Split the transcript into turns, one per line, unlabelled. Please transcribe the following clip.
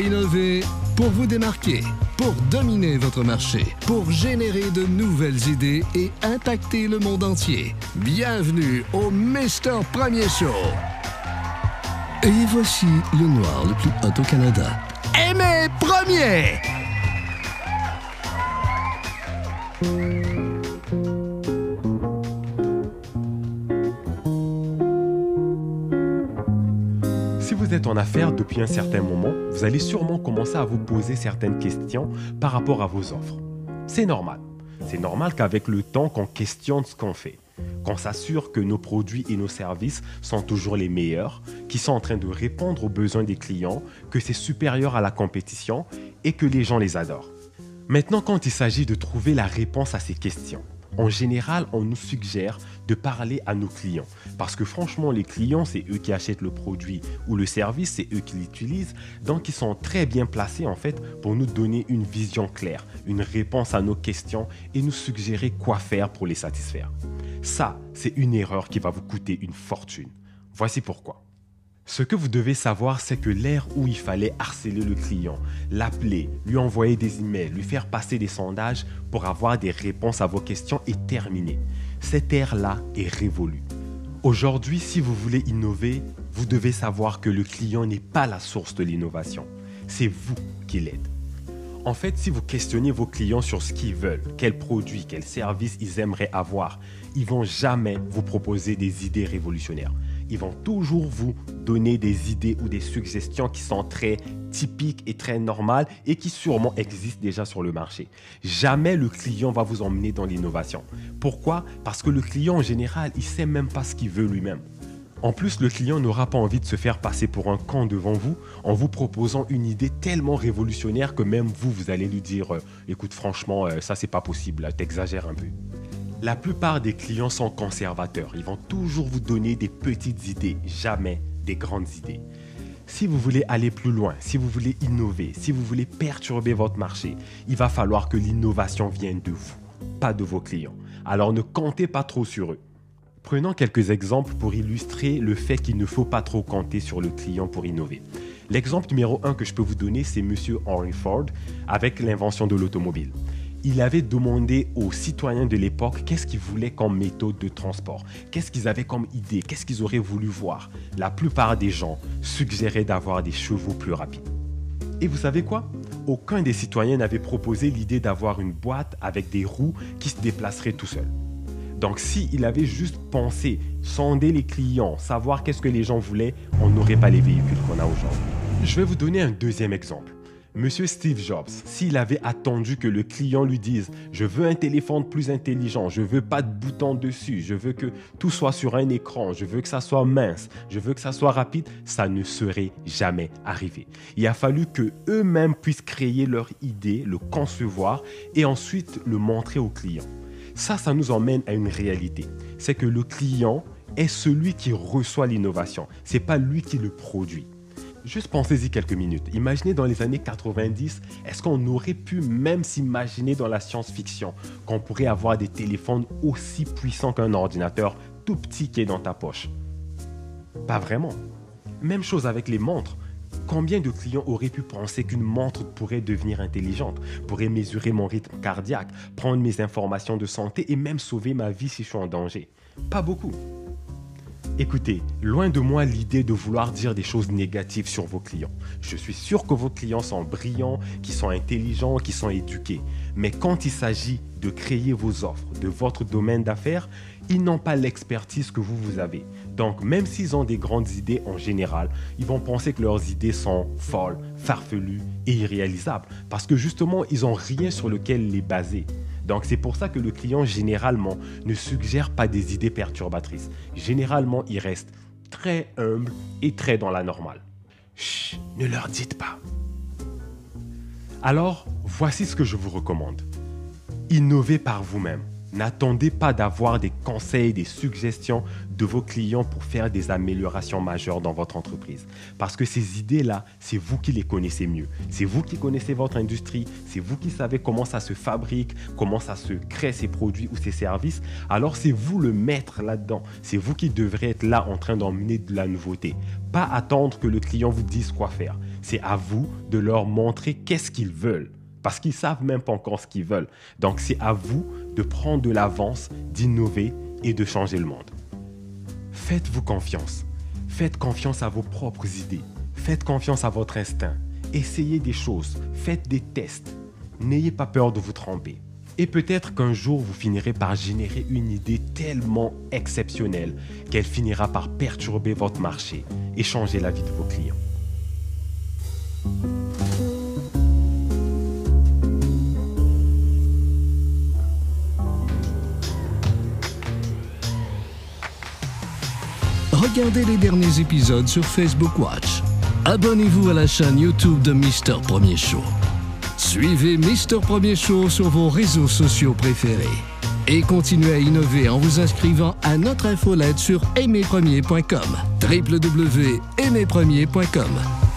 Innover, pour vous démarquer, pour dominer votre marché, pour générer de nouvelles idées et impacter le monde entier. Bienvenue au Mister Premier Show. Et voici le noir le plus hot au Canada. Aimé Premier!
Si vous êtes en affaires depuis un certain moment, vous allez sûrement commencer à vous poser certaines questions par rapport à vos offres. C'est normal. C'est normal qu'avec le temps, qu'on questionne ce qu'on fait, qu'on s'assure que nos produits et nos services sont toujours les meilleurs, qu'ils sont en train de répondre aux besoins des clients, que c'est supérieur à la compétition et que les gens les adorent. Maintenant, quand il s'agit de trouver la réponse à ces questions, en général, on nous suggère de parler à nos clients. Parce que franchement, les clients, c'est eux qui achètent le produit ou le service, c'est eux qui l'utilisent. Donc, ils sont très bien placés, en fait, pour nous donner une vision claire, une réponse à nos questions et nous suggérer quoi faire pour les satisfaire. Ça, c'est une erreur qui va vous coûter une fortune. Voici pourquoi. Ce que vous devez savoir, c'est que l'ère où il fallait harceler le client, l'appeler, lui envoyer des emails, lui faire passer des sondages pour avoir des réponses à vos questions est terminée. Cette ère-là est révolue. Aujourd'hui, si vous voulez innover, vous devez savoir que le client n'est pas la source de l'innovation. C'est vous qui l'aide. En fait, si vous questionnez vos clients sur ce qu'ils veulent, quels produits, quels services ils aimeraient avoir, ils vont jamais vous proposer des idées révolutionnaires ils vont toujours vous donner des idées ou des suggestions qui sont très typiques et très normales et qui sûrement existent déjà sur le marché. Jamais le client va vous emmener dans l'innovation. Pourquoi? Parce que le client en général, il sait même pas ce qu'il veut lui-même. En plus, le client n'aura pas envie de se faire passer pour un camp devant vous en vous proposant une idée tellement révolutionnaire que même vous, vous allez lui dire euh, écoute, franchement, euh, ça c'est pas possible, t'exagères un peu. La plupart des clients sont conservateurs. Ils vont toujours vous donner des petites idées, jamais des grandes idées. Si vous voulez aller plus loin, si vous voulez innover, si vous voulez perturber votre marché, il va falloir que l'innovation vienne de vous, pas de vos clients. Alors ne comptez pas trop sur eux. Prenons quelques exemples pour illustrer le fait qu'il ne faut pas trop compter sur le client pour innover. L'exemple numéro un que je peux vous donner, c'est M. Henry Ford avec l'invention de l'automobile il avait demandé aux citoyens de l'époque qu'est-ce qu'ils voulaient comme méthode de transport, qu'est-ce qu'ils avaient comme idée, qu'est-ce qu'ils auraient voulu voir? La plupart des gens suggéraient d'avoir des chevaux plus rapides. Et vous savez quoi? Aucun des citoyens n'avait proposé l'idée d'avoir une boîte avec des roues qui se déplaceraient tout seul. Donc s'il avait juste pensé sonder les clients, savoir qu'est-ce que les gens voulaient, on n'aurait pas les véhicules qu'on a aujourd'hui. Je vais vous donner un deuxième exemple. Monsieur Steve Jobs, s'il avait attendu que le client lui dise Je veux un téléphone plus intelligent, je veux pas de boutons dessus, je veux que tout soit sur un écran, je veux que ça soit mince, je veux que ça soit rapide, ça ne serait jamais arrivé. Il a fallu que eux-mêmes puissent créer leur idée, le concevoir et ensuite le montrer au client. Ça, ça nous emmène à une réalité. C'est que le client est celui qui reçoit l'innovation, c'est pas lui qui le produit. Juste pensez-y quelques minutes. Imaginez dans les années 90, est-ce qu'on aurait pu même s'imaginer dans la science-fiction qu'on pourrait avoir des téléphones aussi puissants qu'un ordinateur tout petit qui est dans ta poche? Pas vraiment. Même chose avec les montres. Combien de clients auraient pu penser qu'une montre pourrait devenir intelligente, pourrait mesurer mon rythme cardiaque, prendre mes informations de santé et même sauver ma vie si je suis en danger? Pas beaucoup. Écoutez, loin de moi l'idée de vouloir dire des choses négatives sur vos clients. Je suis sûr que vos clients sont brillants, qui sont intelligents, qui sont éduqués. Mais quand il s'agit de créer vos offres, de votre domaine d'affaires, ils n'ont pas l'expertise que vous, vous avez. Donc, même s'ils ont des grandes idées en général, ils vont penser que leurs idées sont folles, farfelues et irréalisables. Parce que justement, ils n'ont rien sur lequel les baser. Donc c'est pour ça que le client généralement ne suggère pas des idées perturbatrices. Généralement, il reste très humble et très dans la normale. Chut, ne leur dites pas. Alors, voici ce que je vous recommande. Innovez par vous-même. N'attendez pas d'avoir des conseils, des suggestions de vos clients pour faire des améliorations majeures dans votre entreprise. Parce que ces idées-là, c'est vous qui les connaissez mieux. C'est vous qui connaissez votre industrie. C'est vous qui savez comment ça se fabrique, comment ça se crée ces produits ou ces services. Alors c'est vous le maître là-dedans. C'est vous qui devrez être là en train d'emmener de la nouveauté. Pas attendre que le client vous dise quoi faire. C'est à vous de leur montrer qu'est-ce qu'ils veulent parce qu'ils savent même pas encore ce qu'ils veulent. Donc c'est à vous prendre de l'avance, d'innover et de changer le monde. Faites-vous confiance. Faites confiance à vos propres idées. Faites confiance à votre instinct. Essayez des choses. Faites des tests. N'ayez pas peur de vous tromper. Et peut-être qu'un jour, vous finirez par générer une idée tellement exceptionnelle qu'elle finira par perturber votre marché et changer la vie de vos clients.
Regardez les derniers épisodes sur Facebook Watch. Abonnez-vous à la chaîne YouTube de Mister Premier Show. Suivez Mister Premier Show sur vos réseaux sociaux préférés. Et continuez à innover en vous inscrivant à notre infolette sur aimerpremier.com. www.aimerpremier.com